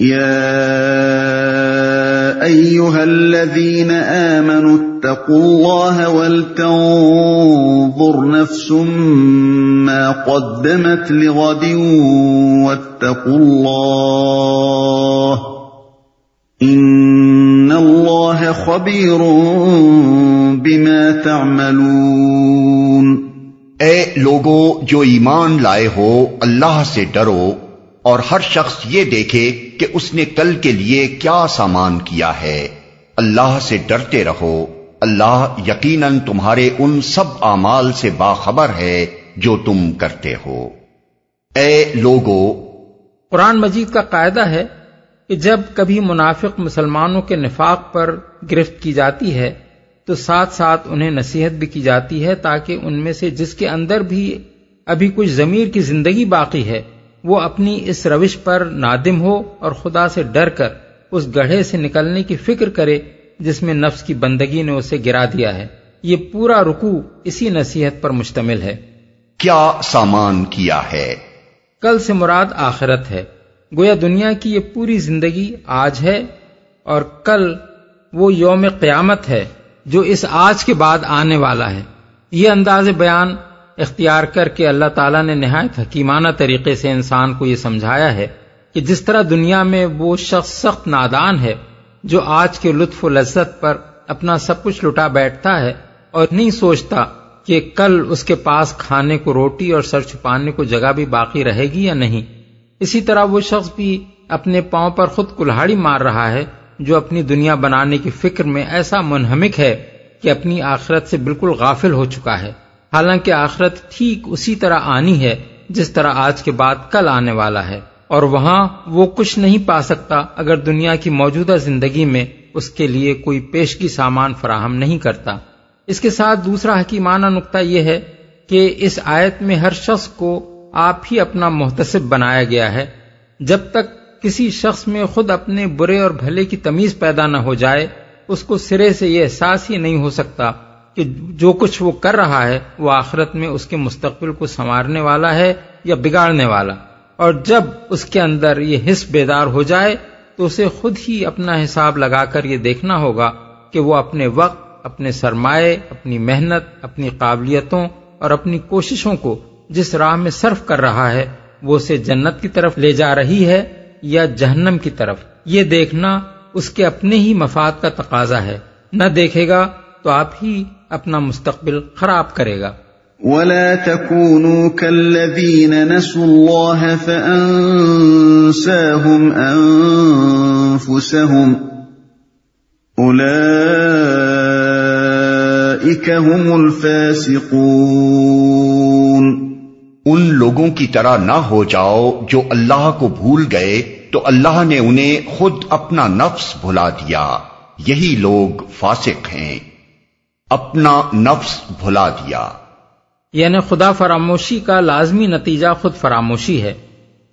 يا ايها الذين امنوا اتقوا الله ولتنظر نفس ما قدمت لغد واتقوا الله ان الله خبير بما تعملون اے لوگوں جو ایمان لائے ہو، اللہ سے ڈرو۔ اور ہر شخص یہ دیکھے کہ اس نے کل کے لیے کیا سامان کیا ہے۔ اللہ سے ڈرتے رہو۔ اللہ یقیناً تمہارے ان سب اعمال سے باخبر ہے جو تم کرتے ہو۔ اے لوگو، قرآن مجید کا قاعدہ ہے کہ جب کبھی منافق مسلمانوں کے نفاق پر گرفت کی جاتی ہے، تو ساتھ ساتھ انہیں نصیحت بھی کی جاتی ہے تاکہ ان میں سے جس کے اندر بھی ابھی کچھ ضمیر کی زندگی باقی ہے وہ اپنی اس روش پر نادم ہو اور خدا سے ڈر کر اس گڑھے سے نکلنے کی فکر کرے جس میں نفس کی بندگی نے اسے گرا دیا ہے۔ یہ پورا رکو اسی نصیحت پر مشتمل ہے۔ کیا سامان کیا ہے؟ کل سے مراد آخرت ہے۔ گویا دنیا کی یہ پوری زندگی آج ہے اور کل وہ یوم قیامت ہے جو اس آج کے بعد آنے والا ہے۔ یہ انداز بیان اختیار کر کے اللہ تعالیٰ نے نہایت حکیمانہ طریقے سے انسان کو یہ سمجھایا ہے کہ جس طرح دنیا میں وہ شخص سخت نادان ہے جو آج کے لطف و لذت پر اپنا سب کچھ لٹا بیٹھتا ہے اور نہیں سوچتا کہ کل اس کے پاس کھانے کو روٹی اور سر چھپانے کو جگہ بھی باقی رہے گی یا نہیں۔ اسی طرح وہ شخص بھی اپنے پاؤں پر خود کلاڑی مار رہا ہے جو اپنی دنیا بنانے کی فکر میں ایسا منہمک ہے کہ اپنی آخرت سے بالکل غافل ہو چکا ہے۔ حالانکہ آخرت ٹھیک اسی طرح آنی ہے، جس طرح آج کے بعد کل آنے والا ہے۔ اور وہاں وہ کچھ نہیں پا سکتا اگر دنیا کی موجودہ زندگی میں اس کے لیے کوئی پیشگی سامان فراہم نہیں کرتا۔ اس کے ساتھ دوسرا حکیمانہ نقطہ یہ ہے کہ اس آیت میں ہر شخص کو آپ ہی اپنا محتسب بنایا گیا ہے۔ جب تک کسی شخص میں خود اپنے برے اور بھلے کی تمیز پیدا نہ ہو جائے، اس کو سرے سے یہ احساس ہی نہیں ہو سکتا۔ کہ جو کچھ وہ کر رہا ہے وہ آخرت میں اس کے مستقبل کو سنوارنے والا ہے یا بگاڑنے والا۔ اور جب اس کے اندر یہ حص بیدار ہو جائے تو اسے خود ہی اپنا حساب لگا کر یہ دیکھنا ہوگا کہ وہ اپنے وقت، اپنے سرمائے اپنی محنت، اپنی قابلیتوں اور اپنی کوششوں کو جس راہ میں صرف کر رہا ہے، وہ اسے جنت کی طرف لے جا رہی ہے یا جہنم کی طرف۔ یہ دیکھنا اس کے اپنے ہی مفاد کا تقاضا ہے۔ نہ دیکھے گا تو آپ ہی اپنا مستقبل خراب کرے گا۔ ولا تكونوا كالذين نسوا الله فأنساهم أنفسهم أولئك هم الفاسقون۔ ان لوگوں کی طرح نہ ہو جاؤ جو اللہ کو بھول گئے تو اللہ نے انہیں خود اپنا نفس بھلا دیا۔ یہی لوگ فاسق ہیں۔ اپنا نفس بھلا دیا۔ یعنی خدا فراموشی کا لازمی نتیجہ خود فراموشی ہے۔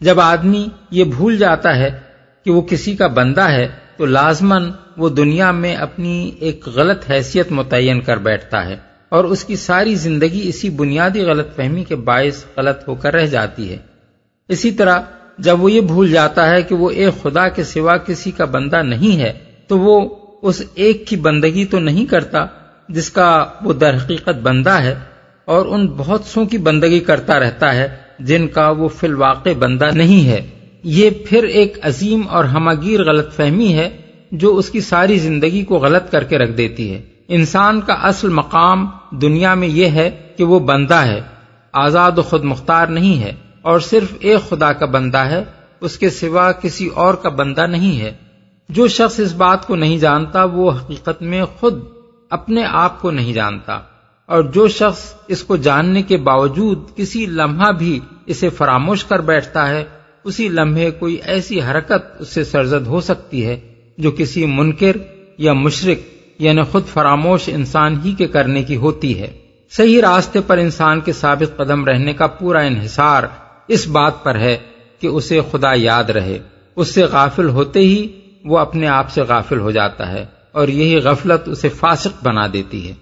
جب آدمی یہ بھول جاتا ہے کہ وہ کسی کا بندہ ہے، تو لازمن وہ دنیا میں اپنی ایک غلط حیثیت متعین کر بیٹھتا ہے اور اس کی ساری زندگی اسی بنیادی غلط فہمی کے باعث غلط ہو کر رہ جاتی ہے۔ اسی طرح جب وہ یہ بھول جاتا ہے کہ وہ ایک خدا کے سوا کسی کا بندہ نہیں ہے، تو وہ اس ایک کی بندگی تو نہیں کرتا جس کا وہ در حقیقت بندہ ہے اور ان بہت سو کی بندگی کرتا رہتا ہے جن کا وہ فی الواقع بندہ نہیں ہے۔ یہ پھر ایک عظیم اور ہماگیر غلط فہمی ہے جو اس کی ساری زندگی کو غلط کر کے رکھ دیتی ہے۔ انسان کا اصل مقام دنیا میں یہ ہے کہ وہ بندہ ہے۔ آزاد و خود مختار نہیں ہے اور صرف ایک خدا کا بندہ ہے، اس کے سوا کسی اور کا بندہ نہیں ہے۔ جو شخص اس بات کو نہیں جانتا وہ حقیقت میں خود اپنے آپ کو نہیں جانتا اور جو شخص اس کو جاننے کے باوجود کسی لمحہ بھی اسے فراموش کر بیٹھتا ہے، اسی لمحے کوئی ایسی حرکت اس سے سرزد ہو سکتی ہے جو کسی منکر یا مشرق یعنی خود فراموش انسان ہی کے کرنے کی ہوتی ہے۔ صحیح راستے پر انسان کے ثابت قدم رہنے کا پورا انحصار اس بات پر ہے کہ اسے خدا یاد رہے۔ اس سے غافل ہوتے ہی وہ اپنے آپ سے غافل ہو جاتا ہے۔ اور یہی غفلت اسے فاسق بنا دیتی ہے۔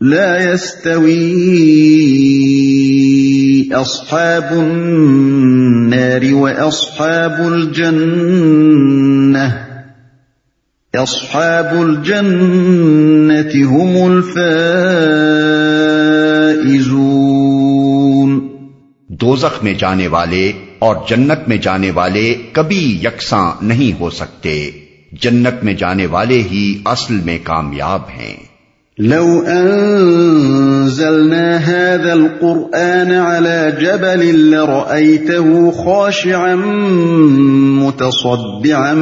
لا يستوي اصحاب النار واصحاب الجنة أصحاب الجنة هم الفائزون۔ دوزخ میں جانے والے اور جنت میں جانے والے کبھی یکساں نہیں ہو سکتے۔ جنت میں جانے والے ہی اصل میں کامیاب ہیں۔ لو انزلنا هذا القرآن على جبل لرأيته خاشعا متصدعا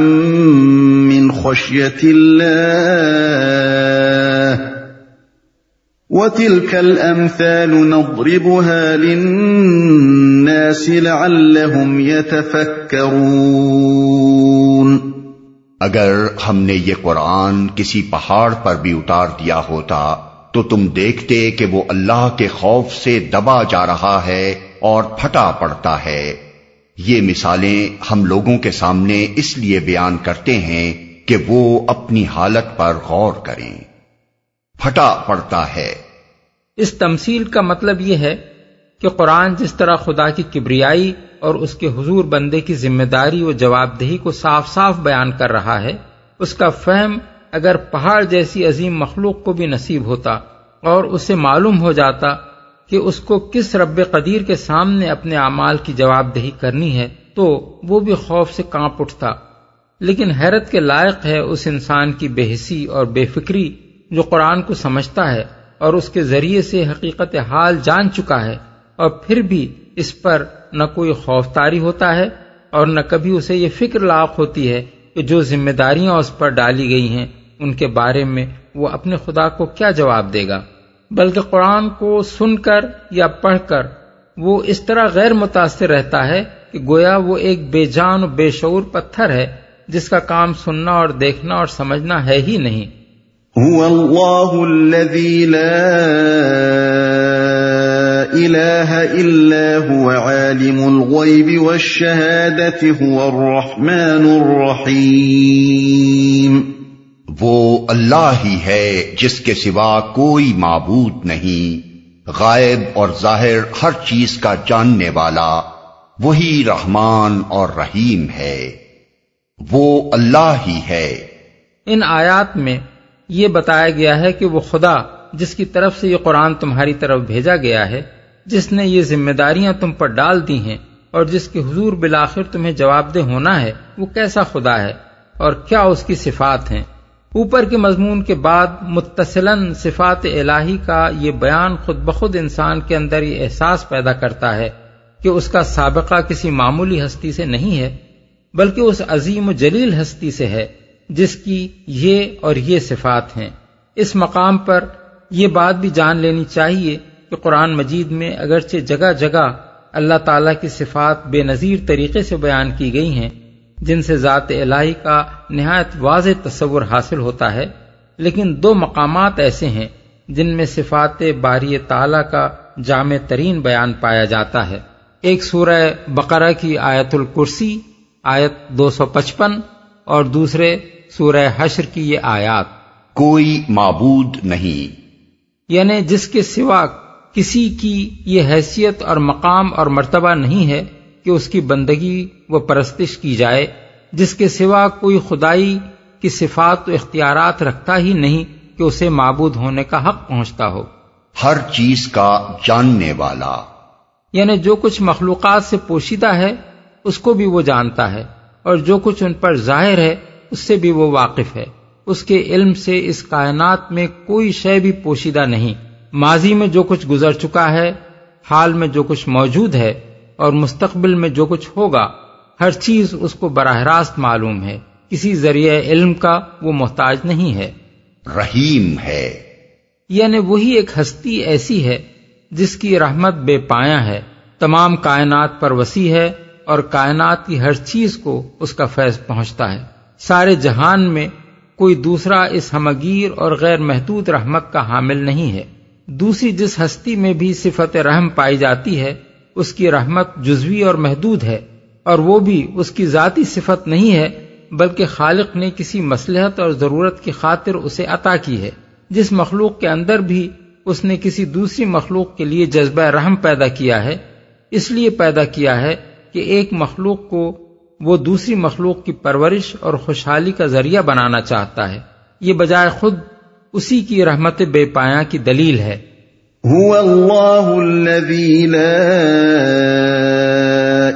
من خشية الله وتلك الأمثال نضربها للناس لعلهم يتفكرون۔ اگر ہم نے یہ قرآن کسی پہاڑ پر بھی اتار دیا ہوتا، تو تم دیکھتے کہ وہ اللہ کے خوف سے دبا جا رہا ہے اور پھٹا پڑتا ہے۔ یہ مثالیں ہم لوگوں کے سامنے اس لیے بیان کرتے ہیں کہ وہ اپنی حالت پر غور کریں۔ پھٹا پڑتا ہے۔ اس تمثیل کا مطلب یہ ہے کہ قرآن جس طرح خدا کی کبریائی اور اس کے حضور بندے کی ذمہ داری و جواب دہی کو صاف صاف بیان کر رہا ہے، اس کا فہم اگر پہاڑ جیسی عظیم مخلوق کو بھی نصیب ہوتا اور اسے معلوم ہو جاتا کہ اس کو کس رب قدیر کے سامنے اپنے اعمال کی جواب دہی کرنی ہے، تو وہ بھی خوف سے کانپ اٹھتا۔ لیکن حیرت کے لائق ہے اس انسان کی بے حسی اور بے فکری جو قرآن کو سمجھتا ہے اور اس کے ذریعے سے حقیقت حال جان چکا ہے۔ اور پھر بھی اس پر نہ کوئی خوف تاری ہوتا ہے اور نہ کبھی اسے یہ فکر لاق ہوتی ہے کہ جو ذمہ داریاں اس پر ڈالی گئی ہیں، ان کے بارے میں وہ اپنے خدا کو کیا جواب دے گا؟ بلکہ قرآن کو سن کر یا پڑھ کر وہ اس طرح غیر متاثر رہتا ہے کہ گویا وہ ایک بے جان و بے شعور پتھر ہے، جس کا کام سننا اور دیکھنا اور سمجھنا ہے ہی نہیں۔ هو اللہ الذي لا الہ الا هو عالم الغیب والشہادة هو الرحمن الرحیم وہ اللہ ہی ہے جس کے سوا کوئی معبود نہیں غائب اور ظاہر ہر چیز کا جاننے والا وہی رحمان اور رحیم ہے۔ وہ اللہ ہی ہے۔ ان آیات میں یہ بتایا گیا ہے کہ وہ خدا جس کی طرف سے یہ قرآن تمہاری طرف بھیجا گیا ہے جس نے یہ ذمہ داریاں تم پر ڈال دی ہیں اور جس کے حضور بلاخر تمہیں جواب دہ ہونا ہے، وہ کیسا خدا ہے؟ اور کیا اس کی صفات ہیں؟ اوپر کے مضمون کے بعد متصلاً صفات الہی کا یہ بیان خود بخود انسان کے اندر یہ احساس پیدا کرتا ہے کہ اس کا سابقہ کسی معمولی ہستی سے نہیں ہے، بلکہ اس عظیم و جلیل ہستی سے ہے، جس کی یہ اور یہ صفات ہیں۔ اس مقام پر یہ بات بھی جان لینی چاہیے کہ قرآن مجید میں اگرچہ جگہ جگہ اللہ تعالی کی صفات بے نظیر طریقے سے بیان کی گئی ہیں جن سے ذات الہی کا نہایت واضح تصور حاصل ہوتا ہے لیکن دو مقامات ایسے ہیں جن میں صفات باری تعالی کا جامع ترین بیان پایا جاتا ہے۔ ایک سورہ بقرہ کی آیت الکرسی آیت دو سو پچپن اور دوسرے سورہ حشر کی یہ آیات۔ کوئی معبود نہیں۔ یعنی جس کے سوا کسی کی یہ حیثیت اور مقام اور مرتبہ نہیں ہے کہ اس کی بندگی و پرستش کی جائے جس کے سوا کوئی خدائی کی صفات و اختیارات رکھتا ہی نہیں کہ اسے معبود ہونے کا حق پہنچتا ہو۔ ہر چیز کا جاننے والا۔ یعنی جو کچھ مخلوقات سے پوشیدہ ہے اس کو بھی وہ جانتا ہے اور جو کچھ ان پر ظاہر ہے اس سے بھی وہ واقف ہے۔ اس کے علم سے اس کائنات میں کوئی شے بھی پوشیدہ نہیں۔ ماضی میں جو کچھ گزر چکا ہے حال میں جو کچھ موجود ہے اور مستقبل میں جو کچھ ہوگا ہر چیز اس کو براہ راست معلوم ہے۔ کسی ذریعے علم کا وہ محتاج نہیں ہے۔ رحیم ہے۔ یعنی وہی ایک ہستی ایسی ہے جس کی رحمت بے پایا ہے۔ تمام کائنات پر وسیع ہے اور کائنات کی ہر چیز کو اس کا فیض پہنچتا ہے۔ سارے جہان میں کوئی دوسرا اس ہمگیر اور غیر محدود رحمت کا حامل نہیں ہے۔ دوسری جس ہستی میں بھی صفت رحم پائی جاتی ہے، اس کی رحمت جزوی اور محدود ہے، اور وہ بھی اس کی ذاتی صفت نہیں ہے، بلکہ خالق نے کسی مسلحت اور ضرورت کی خاطر اسے عطا کی ہے۔ جس مخلوق کے اندر بھی اس نے کسی دوسری مخلوق کے لیے جذبہ رحم پیدا کیا ہے، اس لیے پیدا کیا ہے کہ ایک مخلوق کو وہ دوسری مخلوق کی پرورش اور خوشحالی کا ذریعہ بنانا چاہتا ہے۔ یہ بجائے خود اسی کی رحمت بے پایا کی دلیل ہے۔ هو الله الذي لا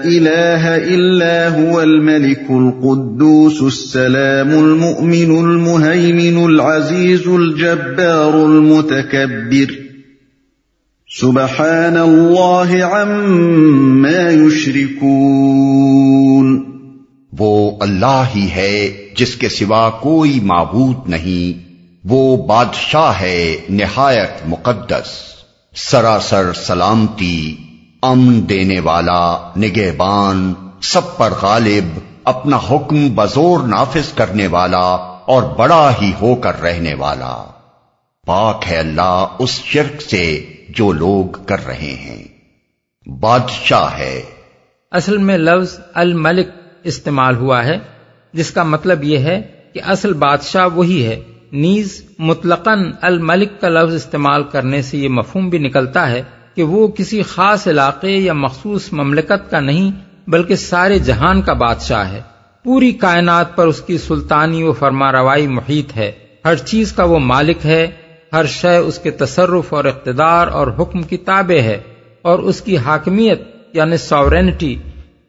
اله الا هو الملك القدوس السلام المؤمن المهيمن العزيز الجبار المتكبر سبحان الله عما يشركون۔ وہ اللہ ہی ہے جس کے سوا کوئی معبود نہیں۔ وہ بادشاہ ہے نہایت مقدس، سراسر سلامتی، امن دینے والا، نگہبان، سب پر غالب، اپنا حکم بزور نافذ کرنے والا اور بڑا ہی ہو کر رہنے والا۔ پاک ہے اللہ اس شرک سے جو لوگ کر رہے ہیں۔ بادشاہ ہے۔ اصل میں لفظ الملک استعمال ہوا ہے، جس کا مطلب یہ ہے کہ اصل بادشاہ وہی ہے۔ نیز مطلقاً الملک کا لفظ استعمال کرنے سے یہ مفہوم بھی نکلتا ہے کہ وہ کسی خاص علاقے یا مخصوص مملکت کا نہیں، بلکہ سارے جہان کا بادشاہ ہے۔ پوری کائنات پر اس کی سلطانی و فرما روائی محیط ہے۔ ہر چیز کا وہ مالک ہے، ہر شے اس کے تصرف اور اقتدار اور حکم کی تابع ہے۔ اور اس کی حاکمیت یعنی ساورینٹی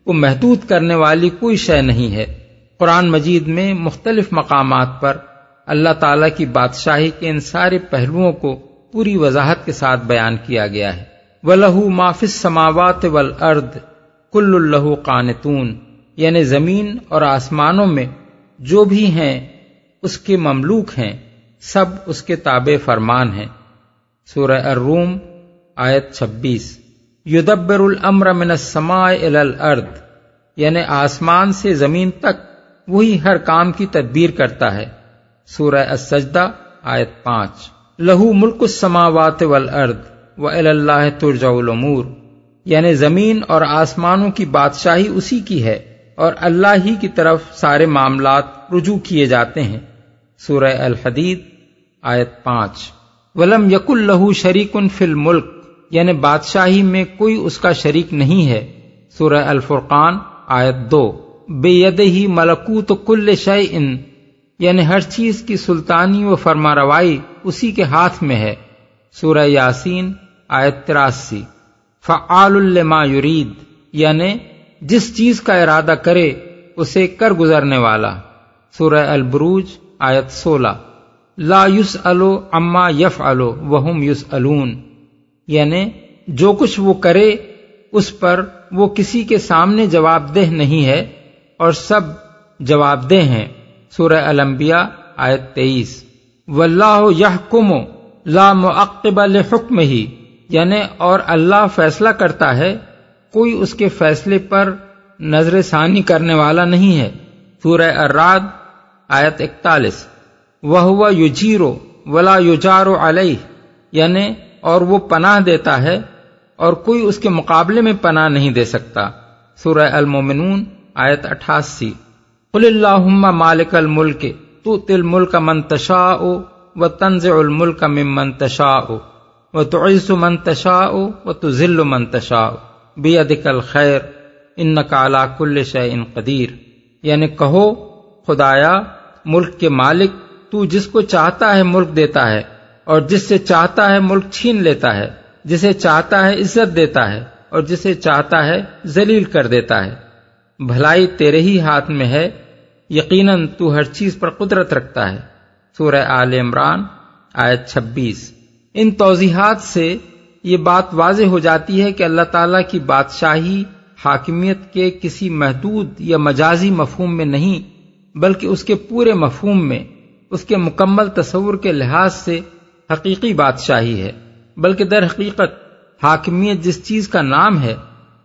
کو محدود کرنے والی کوئی شے نہیں ہے۔ قرآن مجید میں مختلف مقامات پر اللہ تعالی کی بادشاہی کے ان سارے پہلوؤں کو پوری وضاحت کے ساتھ بیان کیا گیا ہے۔ و لہو مافس سماوات ول ارد کل اللہ قانتون۔ یعنی زمین اور آسمانوں میں جو بھی ہیں، اس کے مملوک ہیں، سب اس کے تابع فرمان ہیں۔ سورہ الروم، آیت چھبیس۔ یدبر الامر من السماء الى الارض۔ یعنی آسمان سے زمین تک وہی ہر کام کی تدبیر کرتا ہے۔ سورہ السجدہ، آیت پانچ۔ لہو ملک السماوات والارض و اللہ ترجع الامور یعنی زمین اور آسمانوں کی بادشاہی اسی کی ہے اور اللہ ہی کی طرف سارے معاملات رجوع کیے جاتے ہیں۔ سورہ الحدید، آیت پانچ۔ ولم یق الہو شریک فل ملک یعنی بادشاہی میں کوئی اس کا شریک نہیں ہے۔ سورہ الفرقان، آیت دو۔ بے ید ہی ملکوت کل شے ان یعنی ہر چیز کی سلطانی و فرما روائی اسی کے ہاتھ میں ہے۔ سورہ یاسین، آیت تراسی۔ فعال الما یرید یعنی جس چیز کا ارادہ کرے، اسے کر گزرنے والا۔ سورہ البروج، آیت سولہ۔ لا یوس الو اما یف الو وہم یوس الون یعنی جو کچھ وہ کرے، اس پر وہ کسی کے سامنے جواب دہ نہیں ہے اور سب جواب دہ ہیں۔ سورہ الانبیاء آیت تیئیس۔ و اللہ یہ کم لا معقب حکم ہی یعنی اور اللہ فیصلہ کرتا ہے، کوئی اس کے فیصلے پر نظر ثانی کرنے والا نہیں ہے۔ سورہ اراد آیت اکتالیس۔ وہ یو ولا یوجارو علیہ یعنی اور وہ پناہ دیتا ہے اور کوئی اس کے مقابلے میں پناہ نہیں دے سکتا۔ سورہ المومنون آیت اٹھاسی۔ قل اللہ مالک الملک تو تل ملک منتشا و تنز الملک من منتشا و تعیس منتشا و تو ذل منتشا بے ادکل خیر ان کالا کل ان قدیر یعنی کہو، خدایا، ملک کے مالک، تو جس کو چاہتا ہے ملک دیتا ہے اور جس سے چاہتا ہے ملک چھین لیتا ہے، جسے چاہتا ہے عزت دیتا ہے اور جسے چاہتا ہے ذلیل کر دیتا ہے۔ بھلائی تیرے ہی ہاتھ میں ہے یقیناً تو ہر چیز پر قدرت رکھتا ہے۔ سورہ آل عمران، آیت چھبیس۔ ان توضیحات سے یہ بات واضح ہو جاتی ہے کہ اللہ تعالی کی بادشاہی، حاکمیت کے کسی محدود یا مجازی مفہوم میں نہیں، بلکہ اس کے پورے مفہوم میں، اس کے مکمل تصور کے لحاظ سے حقیقی بادشاہی ہے۔ بلکہ در حقیقت، حاکمیت جس چیز کا نام ہے،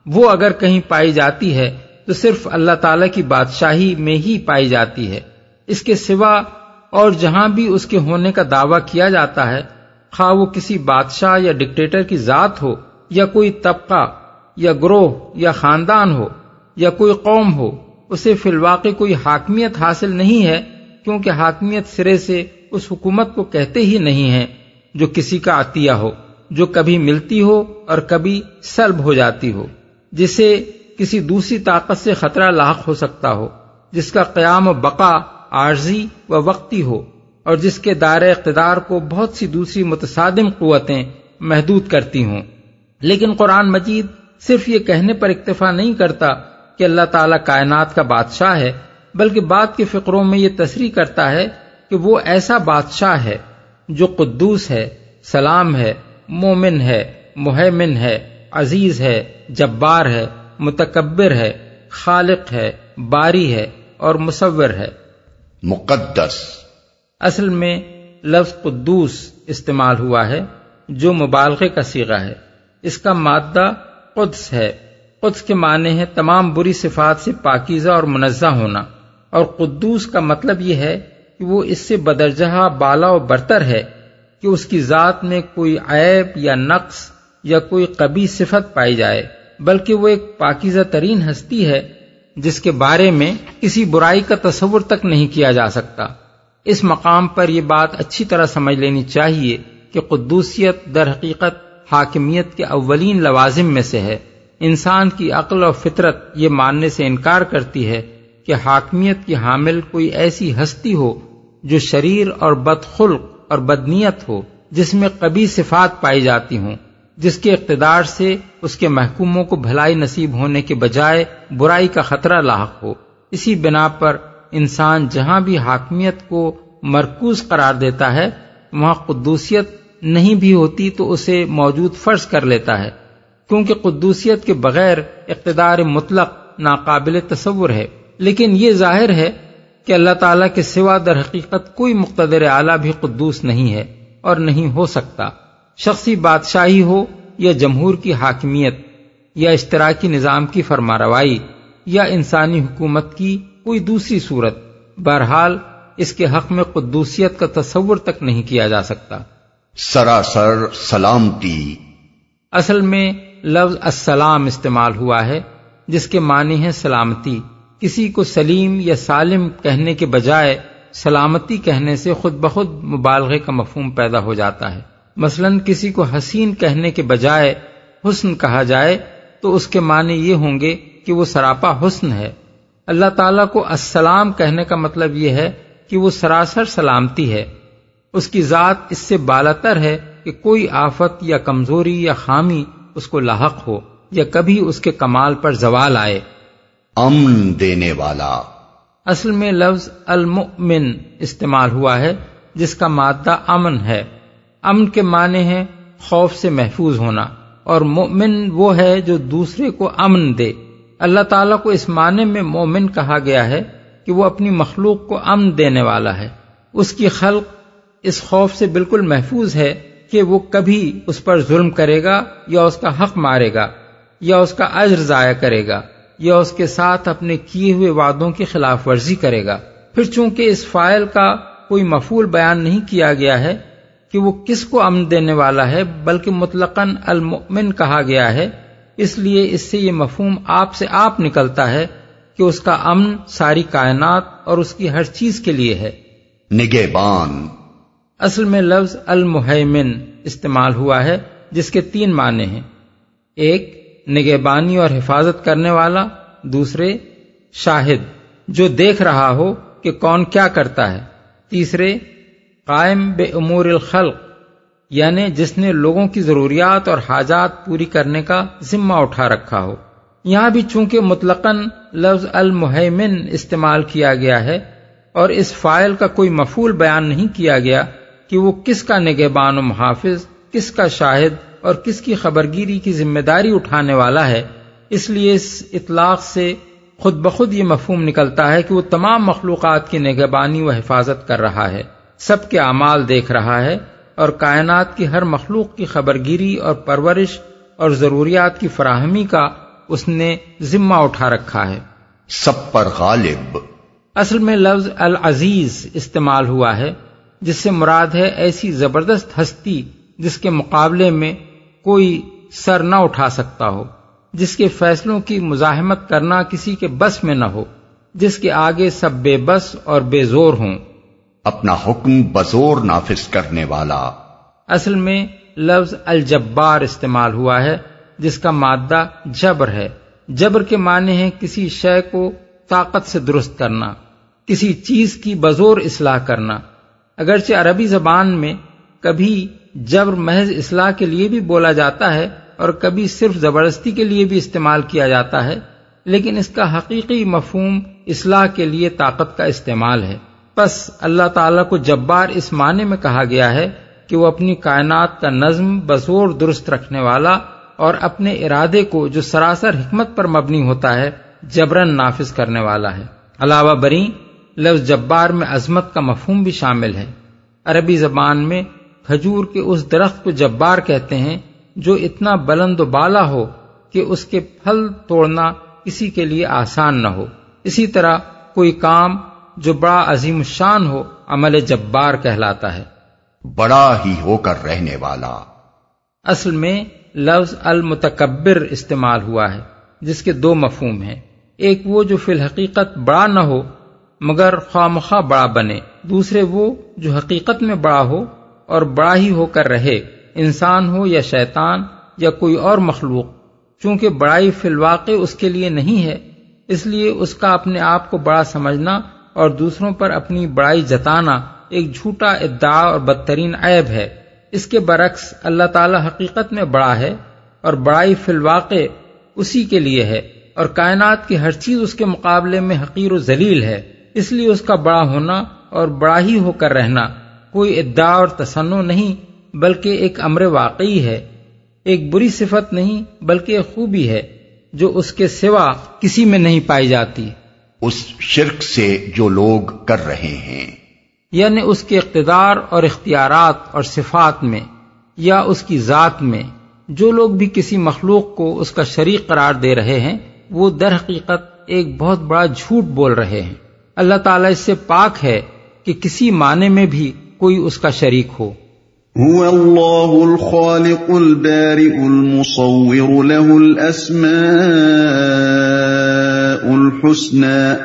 وہ اگر کہیں پائی جاتی ہے تو صرف اللہ تعالی کی بادشاہی میں ہی پائی جاتی ہے۔ اس کے سوا اور جہاں بھی اس کے ہونے کا دعویٰ کیا جاتا ہے، خواہ وہ کسی بادشاہ یا ڈکٹیٹر کی ذات ہو، یا کوئی طبقہ یا گروہ یا خاندان ہو، یا کوئی قوم ہو، اسے فی الواقع کوئی حاکمیت حاصل نہیں ہے، کیونکہ حاکمیت سرے سے اس حکومت کو کہتے ہی نہیں ہے جو کسی کا عطیہ ہو، جو کبھی ملتی ہو اور کبھی سلب ہو جاتی ہو، جسے کسی دوسری طاقت سے خطرہ لاحق ہو سکتا ہو، جس کا قیام و بقا عارضی و وقتی ہو، اور جس کے دائر اقتدار کو بہت سی دوسری متصادم قوتیں محدود کرتی ہوں۔ لیکن قرآن مجید صرف یہ کہنے پر اکتفا نہیں کرتا کہ اللہ تعالیٰ کائنات کا بادشاہ ہے، بلکہ بعد کے فقروں میں یہ تصریح کرتا ہے کہ وہ ایسا بادشاہ ہے جو قدوس ہے، سلام ہے، مومن ہے محمن ہے، عزیز ہے، جبار ہے۔ متکبر ہے خالق ہے باری ہے اور مصور ہے۔ مقدس۔ اصل میں لفظ قدوس استعمال ہوا ہے جو مبالغے کا سیغہ ہے۔ اس کا مادہ قدس ہے۔ قدس کے معنی ہے تمام بری صفات سے پاکیزہ اور منزہ ہونا۔ اور قدوس کا مطلب یہ ہے کہ وہ اس سے بدرجہ بالا و برتر ہے کہ اس کی ذات میں کوئی عیب یا نقص یا کوئی قبی صفت پائی جائے۔ بلکہ وہ ایک پاکیزہ ترین ہستی ہے جس کے بارے میں کسی برائی کا تصور تک نہیں کیا جا سکتا۔ اس مقام پر یہ بات اچھی طرح سمجھ لینی چاہیے کہ قدوسیت در حقیقت حاکمیت کے اولین لوازم میں سے ہے۔ انسان کی عقل اور فطرت یہ ماننے سے انکار کرتی ہے کہ حاکمیت کی حامل کوئی ایسی ہستی ہو جو شریر اور بدخلق اور بدنیت ہو جس میں کبھی صفات پائی جاتی ہوں۔ جس کے اقتدار سے اس کے محکوموں کو بھلائی نصیب ہونے کے بجائے برائی کا خطرہ لاحق ہو۔ اسی بنا پر انسان جہاں بھی حاکمیت کو مرکوز قرار دیتا ہے، وہاں قدوسیت نہیں بھی ہوتی تو اسے موجود فرض کر لیتا ہے۔ کیونکہ قدوسیت کے بغیر اقتدار مطلق ناقابل تصور ہے۔ لیکن یہ ظاہر ہے کہ اللہ تعالیٰ کے سوا در حقیقت کوئی مقتدر اعلیٰ بھی قدوس نہیں ہے اور نہیں ہو سکتا۔ شخصی بادشاہی ہو یا جمہور کی حاکمیت یا اشتراکی نظام کی فرما روائی یا انسانی حکومت کی کوئی دوسری صورت بہرحال اس کے حق میں قدوسیت کا تصور تک نہیں کیا جا سکتا۔ سراسر سلامتی۔ اصل میں لفظ السلام استعمال ہوا ہے جس کے معنی ہے سلامتی۔ کسی کو سلیم یا سالم کہنے کے بجائے سلامتی کہنے سے خود بخود مبالغے کا مفہوم پیدا ہو جاتا ہے۔ مثلا کسی کو حسین کہنے کے بجائے حسن کہا جائے تو اس کے معنی یہ ہوں گے کہ وہ سراپا حسن ہے۔ اللہ تعالیٰ کو السلام کہنے کا مطلب یہ ہے کہ وہ سراسر سلامتی ہے۔ اس کی ذات اس سے بالاتر ہے کہ کوئی آفت یا کمزوری یا خامی اس کو لاحق ہو یا کبھی اس کے کمال پر زوال آئے۔ امن دینے والا۔ اصل میں لفظ المؤمن استعمال ہوا ہے جس کا مادہ امن ہے۔ امن کے معنی ہے خوف سے محفوظ ہونا اور مومن وہ ہے جو دوسرے کو امن دے۔ اللہ تعالیٰ کو اس معنی میں مومن کہا گیا ہے کہ وہ اپنی مخلوق کو امن دینے والا ہے۔ اس کی خلق اس خوف سے بالکل محفوظ ہے کہ وہ کبھی اس پر ظلم کرے گا یا اس کا حق مارے گا یا اس کا اجر ضائع کرے گا یا اس کے ساتھ اپنے کیے ہوئے وعدوں کی خلاف ورزی کرے گا۔ پھر چونکہ اس فائل کا کوئی مفول بیان نہیں کیا گیا ہے کہ وہ کس کو امن دینے والا ہے بلکہ مطلق المؤمن کہا گیا ہے۔ اس لیے اس سے یہ مفہوم آپ سے آپ نکلتا ہے کہ اس کا امن ساری کائنات اور اس کی ہر چیز کے لیے ہے۔ نگہبان۔ اصل میں لفظ المحمن استعمال ہوا ہے جس کے تین معنی ہیں۔ ایک نگہبانی اور حفاظت کرنے والا۔ دوسرے شاہد جو دیکھ رہا ہو کہ کون کیا کرتا ہے۔ تیسرے قائم بے امور الخلق یعنی جس نے لوگوں کی ضروریات اور حاجات پوری کرنے کا ذمہ اٹھا رکھا ہو۔ یہاں بھی چونکہ مطلقاً لفظ المحمن استعمال کیا گیا ہے، اور اس فائل کا کوئی مفول بیان نہیں کیا گیا کہ وہ کس کا نگہبان و محافظ، کس کا شاہد اور کس کی خبرگیری کی ذمہ داری اٹھانے والا ہے۔ اس لیے اس اطلاق سے خود بخود یہ مفہوم نکلتا ہے کہ وہ تمام مخلوقات کی نگہبانی و حفاظت کر رہا ہے۔ سب کے اعمال دیکھ رہا ہے اور کائنات کی ہر مخلوق کی خبرگیری اور پرورش اور ضروریات کی فراہمی کا اس نے ذمہ اٹھا رکھا ہے۔ سب پر غالب۔ اصل میں لفظ العزیز استعمال ہوا ہے جس سے مراد ہے ایسی زبردست ہستی جس کے مقابلے میں کوئی سر نہ اٹھا سکتا ہو جس کے فیصلوں کی مزاحمت کرنا کسی کے بس میں نہ ہو جس کے آگے سب بے بس اور بے زور ہوں۔ اپنا حکم بزور نافذ کرنے والا۔ اصل میں لفظ الجبار استعمال ہوا ہے، جس کا مادہ جبر ہے۔ جبر کے معنی ہیں کسی شے کو طاقت سے درست کرنا، کسی چیز کی بزور اصلاح کرنا۔ اگرچہ عربی زبان میں کبھی جبر محض اصلاح کے لیے بھی بولا جاتا ہے اور کبھی صرف زبردستی کے لیے بھی استعمال کیا جاتا ہے، لیکن اس کا حقیقی مفہوم اصلاح کے لیے طاقت کا استعمال ہے۔ بس اللہ تعالیٰ کو جبار اس معنی میں کہا گیا ہے کہ وہ اپنی کائنات کا نظم بزور درست رکھنے والا اور اپنے ارادے کو جو سراسر حکمت پر مبنی ہوتا ہے جبرن نافذ کرنے والا ہے۔ علاوہ بری، لفظ جبار میں عظمت کا مفہوم بھی شامل ہے۔ عربی زبان میں کھجور کے اس درخت کو جبار کہتے ہیں جو اتنا بلند و بالا ہو کہ اس کے پھل توڑنا کسی کے لیے آسان نہ ہو۔ اسی طرح کوئی کام جو بڑا عظیم شان ہو عمل جبار کہلاتا ہے۔ بڑا ہی ہو کر رہنے والا۔ اصل میں لفظ المتکبر استعمال ہوا ہے جس کے دو مفہوم ہیں۔ ایک وہ جو فی الحقیقت بڑا نہ ہو مگر خواہ بڑا بنے۔ دوسرے وہ جو حقیقت میں بڑا ہو اور بڑا ہی ہو کر رہے انسان ہو یا شیطان یا کوئی اور مخلوق۔ چونکہ بڑائی فی الواقع اس کے لیے نہیں ہے اس لیے اس کا اپنے آپ کو بڑا سمجھنا اور دوسروں پر اپنی بڑائی جتانا ایک جھوٹا ادعا اور بدترین عیب ہے۔ اس کے برعکس اللہ تعالی حقیقت میں بڑا ہے اور بڑائی فی الواقع اسی کے لیے ہے اور کائنات کی ہر چیز اس کے مقابلے میں حقیر و ذلیل ہے۔ اس لیے اس کا بڑا ہونا اور بڑا ہی ہو کر رہنا کوئی ادعا اور تسنو نہیں، بلکہ ایک امر واقعی ہے۔ ایک بری صفت نہیں، بلکہ ایک خوبی ہے جو اس کے سوا کسی میں نہیں پائی جاتی۔ اس شرک سے جو لوگ کر رہے ہیں۔ یعنی اس کے اقتدار اور اختیارات اور صفات میں یا اس کی ذات میں جو لوگ بھی کسی مخلوق کو اس کا شریک قرار دے رہے ہیں وہ در حقیقت ایک بہت بڑا جھوٹ بول رہے ہیں۔ اللہ تعالیٰ اس سے پاک ہے کہ کسی معنی میں بھی کوئی اس کا شریک ہو۔ هو اللہ الخالق البارئ المصور له الاسماء الحسنى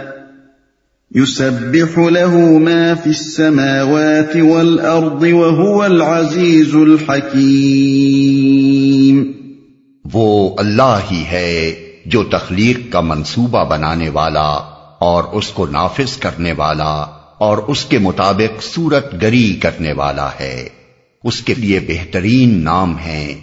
يسبح له ما في السماوات والأرض وهو العزيز الحكيم وہ اللہ ہی ہے جو تخلیق کا منصوبہ بنانے والا اور اس کو نافذ کرنے والا اور اس کے مطابق صورت گری کرنے والا ہے۔ اس کے لیے بہترین نام ہے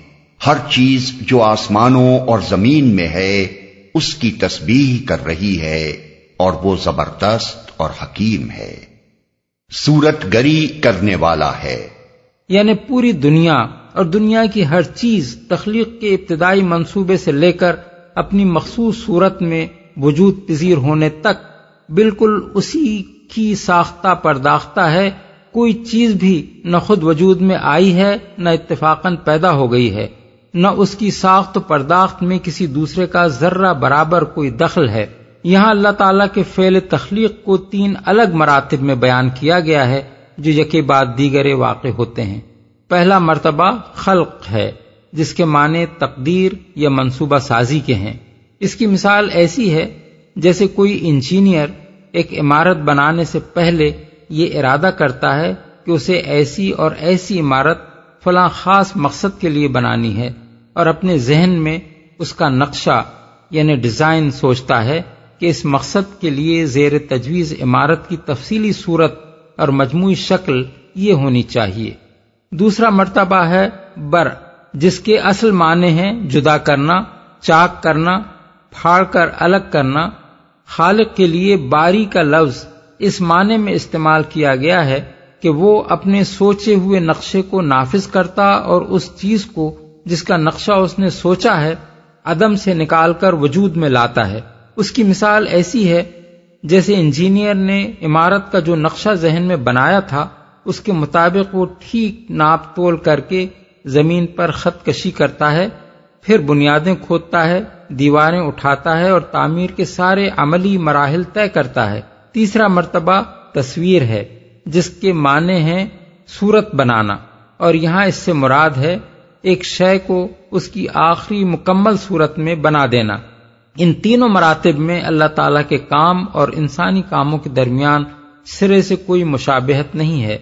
ہر چیز جو آسمانوں اور زمین میں ہے اس کی تسبیح کر رہی ہے اور وہ زبردست اور حکیم ہے۔ سورت گری کرنے والا ہے۔ یعنی پوری دنیا اور دنیا کی ہر چیز تخلیق کے ابتدائی منصوبے سے لے کر اپنی مخصوص صورت میں وجود پذیر ہونے تک بالکل اسی کی ساختہ پرداختہ ہے۔ کوئی چیز بھی نہ خود وجود میں آئی ہے، نہ اتفاقاً پیدا ہو گئی ہے۔ نہ اس کی ساخت پرداخت میں کسی دوسرے کا ذرہ برابر کوئی دخل ہے۔ یہاں اللہ تعالیٰ کے فعل تخلیق کو تین الگ مراتب میں بیان کیا گیا ہے جو یکے بعد دیگر واقع ہوتے ہیں۔ پہلا مرتبہ خلق ہے، جس کے معنی تقدیر یا منصوبہ سازی کے ہیں۔ اس کی مثال ایسی ہے، جیسے کوئی انجینئر ایک عمارت بنانے سے پہلے یہ ارادہ کرتا ہے کہ اسے ایسی اور ایسی عمارت فلاں خاص مقصد کے لیے بنانی ہے اور اپنے ذہن میں اس کا نقشہ یعنی ڈیزائن، سوچتا ہے کہ اس مقصد کے لیے زیر تجویز عمارت کی تفصیلی صورت اور مجموعی شکل یہ ہونی چاہیے۔ دوسرا مرتبہ ہے بر، جس کے اصل معنی ہیں جدا کرنا، چاک کرنا، پھاڑ کر الگ کرنا۔ خالق کے لیے باری کا لفظ اس معنی میں استعمال کیا گیا ہے کہ وہ اپنے سوچے ہوئے نقشے کو نافذ کرتا اور اس چیز کو جس کا نقشہ اس نے سوچا ہے، عدم سے نکال کر وجود میں لاتا ہے۔ اس کی مثال ایسی ہے، جیسے انجینئر نے عمارت کا جو نقشہ ذہن میں بنایا تھا، اس کے مطابق وہ ٹھیک ناپ تول کر کے زمین پر خط کشی کرتا ہے، پھر بنیادیں کھودتا ہے، دیواریں اٹھاتا ہے اور تعمیر کے سارے عملی مراحل طے کرتا ہے۔ تیسرا مرتبہ تصویر ہے۔ جس کے معنی ہیں صورت بنانا۔ اور یہاں اس سے مراد ہے ایک شے کو اس کی آخری مکمل صورت میں بنا دینا۔ ان تینوں مراتب میں اللہ تعالی کے کام اور انسانی کاموں کے درمیان سرے سے کوئی مشابہت نہیں ہے۔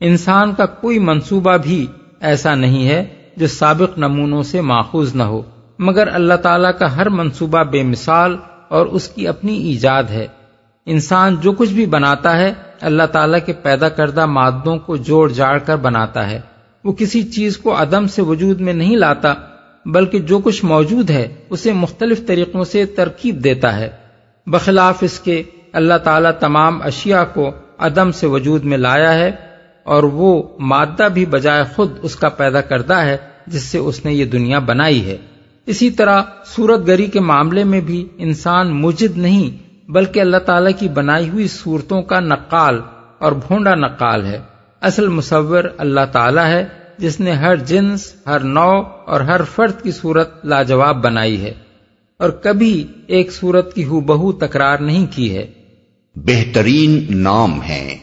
انسان کا کوئی منصوبہ بھی ایسا نہیں ہے جو سابق نمونوں سے ماخوذ نہ ہو۔ مگر اللہ تعالیٰ کا ہر منصوبہ بے مثال اور اس کی اپنی ایجاد ہے۔ انسان جو کچھ بھی بناتا ہے اللہ تعالیٰ کے پیدا کردہ مادوں کو جوڑ جاڑ کر بناتا ہے۔ وہ کسی چیز کو عدم سے وجود میں نہیں لاتا، بلکہ جو کچھ موجود ہے، اسے مختلف طریقوں سے ترکیب دیتا ہے۔ بخلاف اس کے، اللہ تعالیٰ تمام اشیاء کو عدم سے وجود میں لایا ہے اور وہ مادہ بھی بجائے خود اس کا پیدا کرتا ہے، جس سے اس نے یہ دنیا بنائی ہے۔ اسی طرح سورت گری کے معاملے میں بھی انسان مجد نہیں بلکہ اللہ تعالیٰ کی بنائی ہوئی صورتوں کا نقال اور بھونڈا نقال ہے۔ اصل مصور اللہ تعالیٰ ہے جس نے ہر جنس ہر نو اور ہر فرد کی صورت لاجواب بنائی ہے۔ اور کبھی ایک صورت کی ہو بہو تکرار نہیں کی ہے۔ بہترین نام ہیں۔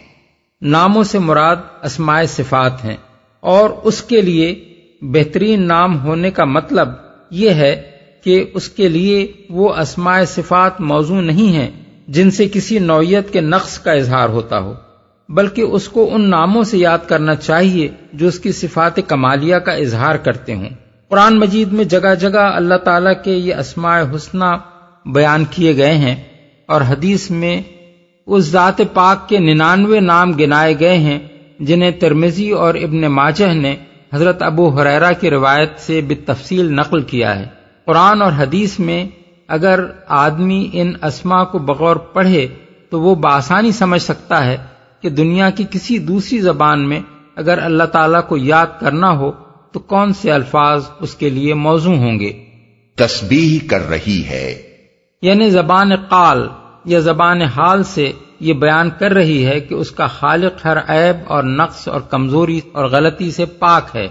ناموں سے مراد اسماء صفات ہیں۔ اور اس کے لیے بہترین نام ہونے کا مطلب یہ ہے کہ اس کے لیے وہ اسماء صفات موضوع نہیں ہیں جن سے کسی نوعیت کے نقص کا اظہار ہوتا ہو، بلکہ اس کو ان ناموں سے یاد کرنا چاہیے جو اس کی صفات کمالیہ کا اظہار کرتے ہوں۔ قرآن مجید میں جگہ جگہ اللہ تعالیٰ کے یہ اسماء حسنہ بیان کیے گئے ہیں اور حدیث میں اس ذات پاک کے ننانوے نام گنائے گئے ہیں جنہیں ترمیزی اور ابن ماجہ نے حضرت ابو حریرا کی روایت سے بتفصیل نقل کیا ہے۔ قرآن اور حدیث میں اگر آدمی ان اسما کو بغور پڑھے تو وہ بآسانی سمجھ سکتا ہے کہ دنیا کی کسی دوسری زبان میں اگر اللہ تعالیٰ کو یاد کرنا ہو تو کون سے الفاظ اس کے لیے موزوں ہوں گے؟ تسبیح کر رہی ہے۔ یعنی زبان قال یا زبان حال سے یہ بیان کر رہی ہے کہ اس کا خالق ہر عیب اور نقص اور کمزوری اور غلطی سے پاک ہے۔